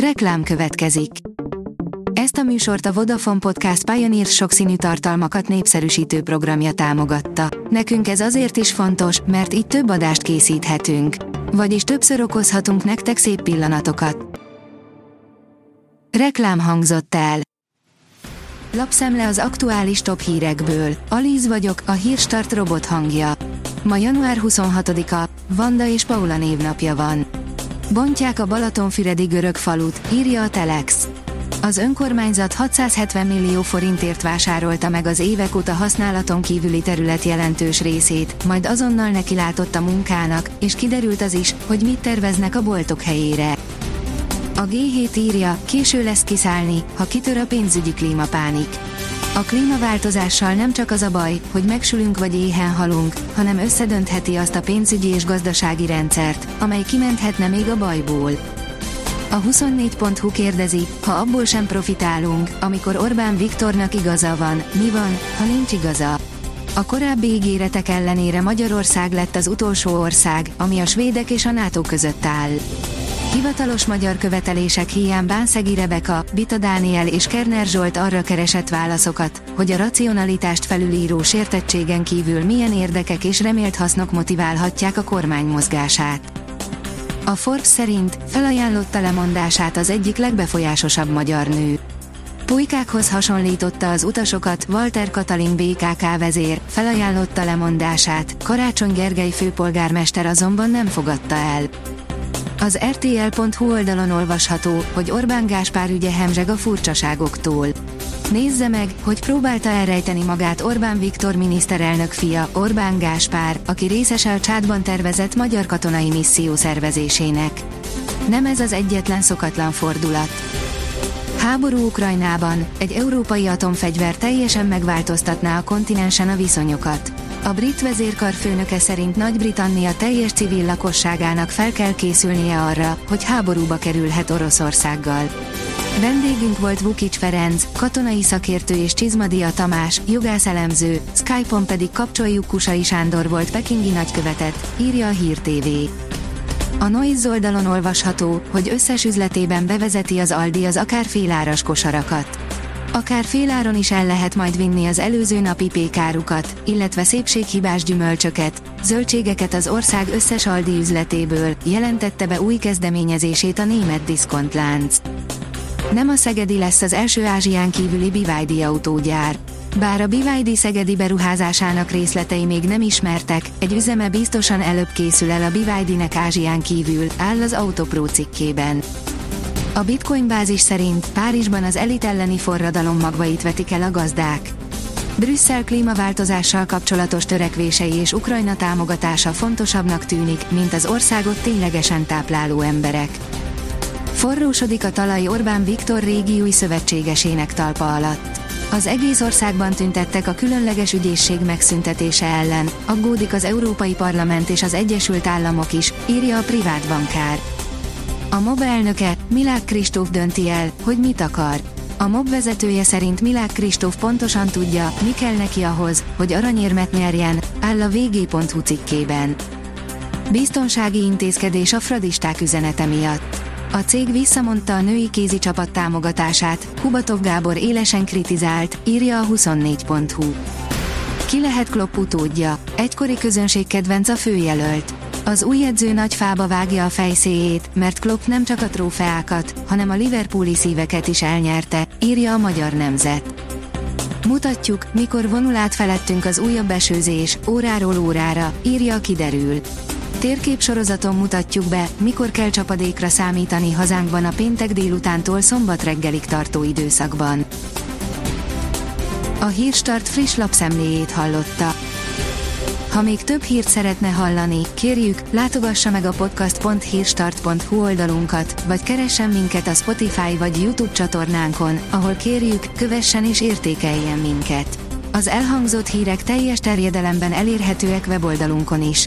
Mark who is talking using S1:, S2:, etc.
S1: Reklám következik. Ezt a műsort a Vodafone Podcast Pioneer sokszínű tartalmakat népszerűsítő programja támogatta. Nekünk ez azért is fontos, mert így több adást készíthetünk. Vagyis többször okozhatunk nektek szép pillanatokat. Reklám hangzott el. Lapszemle az aktuális top hírekből. Alíz vagyok, a hírstart robot hangja. Ma január 26-a, Vanda és Paula névnapja van. Bontják a Balatonfüredi görög falut, írja a Telex. Az önkormányzat 670 millió forintért vásárolta meg az évek óta használaton kívüli terület jelentős részét, majd azonnal nekilátott a munkának, és kiderült az is, hogy mit terveznek a boltok helyére. A G7 írja, késő lesz kiszállni, ha kitör a pénzügyi klímapánik. A klímaváltozással nem csak az a baj, hogy megsülünk vagy éhen halunk, hanem összedöntheti azt a pénzügyi és gazdasági rendszert, amely kimenthetne még a bajból. A 24.hu kérdezi, ha abból sem profitálunk, amikor Orbán Viktornak igaza van, mi van, ha nincs igaza? A korábbi ígéretek ellenére Magyarország lett az utolsó ország, ami a svédek és a NATO között áll. Hivatalos magyar követelések hiány Bánszegi Rebeka, Bita Dániel és Kerner Zsolt arra keresett válaszokat, hogy a racionalitást felülíró sértettségen kívül milyen érdekek és remélt hasznok motiválhatják a kormány mozgását. A Forbes szerint felajánlotta lemondását az egyik legbefolyásosabb magyar nő. Pulykákhoz hasonlította az utasokat, Walter Katalin BKK vezér, felajánlotta lemondását, Karácsony Gergely főpolgármester azonban nem fogadta el. Az RTL.hu oldalon olvasható, hogy Orbán Gáspár ügye hemzseg a furcsaságoktól. Nézze meg, hogy próbálta elrejteni magát Orbán Viktor miniszterelnök fia, Orbán Gáspár, aki részese a csádban tervezett magyar katonai misszió szervezésének. Nem ez az egyetlen szokatlan fordulat. Háború Ukrajnában, egy európai atomfegyver teljesen megváltoztatná a kontinensen a viszonyokat. A brit vezérkar főnöke szerint Nagy-Britannia teljes civil lakosságának fel kell készülnie arra, hogy háborúba kerülhet Oroszországgal. Vendégünk volt Vukic Ferenc, katonai szakértő és Csizmadia Tamás, jogászelemző, Skype-on pedig kapcsoljuk Kusai Sándor volt pekingi nagykövetet, írja a Hír TV. A Noise oldalon olvasható, hogy összes üzletében bevezeti az Aldi az akár féláras kosarakat. Akár féláron is el lehet majd vinni az előző napi pékárukat, illetve szépséghibás gyümölcsöket, zöldségeket az ország összes Aldi üzletéből, jelentette be új kezdeményezését a német diszkontlánc. Nem a Szegedi lesz az első Ázsián kívüli BYD autógyár. Bár a BYD Szegedi beruházásának részletei még nem ismertek, egy üzeme biztosan előbb készül el a BYD-nek Ázsián kívül, áll az Autopro cikkében. A Bitcoin bázis szerint Párizsban az elit elleni forradalom magvait vetik el a gazdák. Brüsszel klímaváltozással kapcsolatos törekvései és Ukrajna támogatása fontosabbnak tűnik, mint az országot ténylegesen tápláló emberek. Forrósodik a talaj Orbán Viktor régiói szövetségesének talpa alatt. Az egész országban tüntettek a különleges ügyészség megszüntetése ellen, aggódik az Európai Parlament és az Egyesült Államok is, írja a privát bankár. A MOB elnöke, Milák Kristóf dönti el, hogy mit akar. A MOB vezetője szerint Milák Kristóf pontosan tudja, mi kell neki ahhoz, hogy aranyérmet nyerjen, áll a vg.hu cikkében. Biztonsági intézkedés a fradisták üzenete miatt. A cég visszamondta a női kézi csapat támogatását, Kubatov Gábor élesen kritizált, írja a 24.hu. Ki lehet Klopp utódja? Egykori közönség kedvenc a főjelölt. Az új edző nagy fába vágja a fejszéjét, mert Klopp nem csak a trófeákat, hanem a Liverpooli szíveket is elnyerte, írja a magyar nemzet. Mutatjuk, mikor vonul át felettünk az újabb esőzés, óráról órára, írja kiderül. Térképsorozaton mutatjuk be, mikor kell csapadékra számítani hazánkban a péntek délutántól szombat reggelig tartó időszakban. A Hírstart friss lapszemléjét hallotta. Ha még több hírt szeretne hallani, kérjük, látogassa meg a podcast.hírstart.hu oldalunkat, vagy keressen minket a Spotify vagy YouTube csatornánkon, ahol kérjük, kövessen és értékeljen minket. Az elhangzott hírek teljes terjedelemben elérhetőek weboldalunkon is.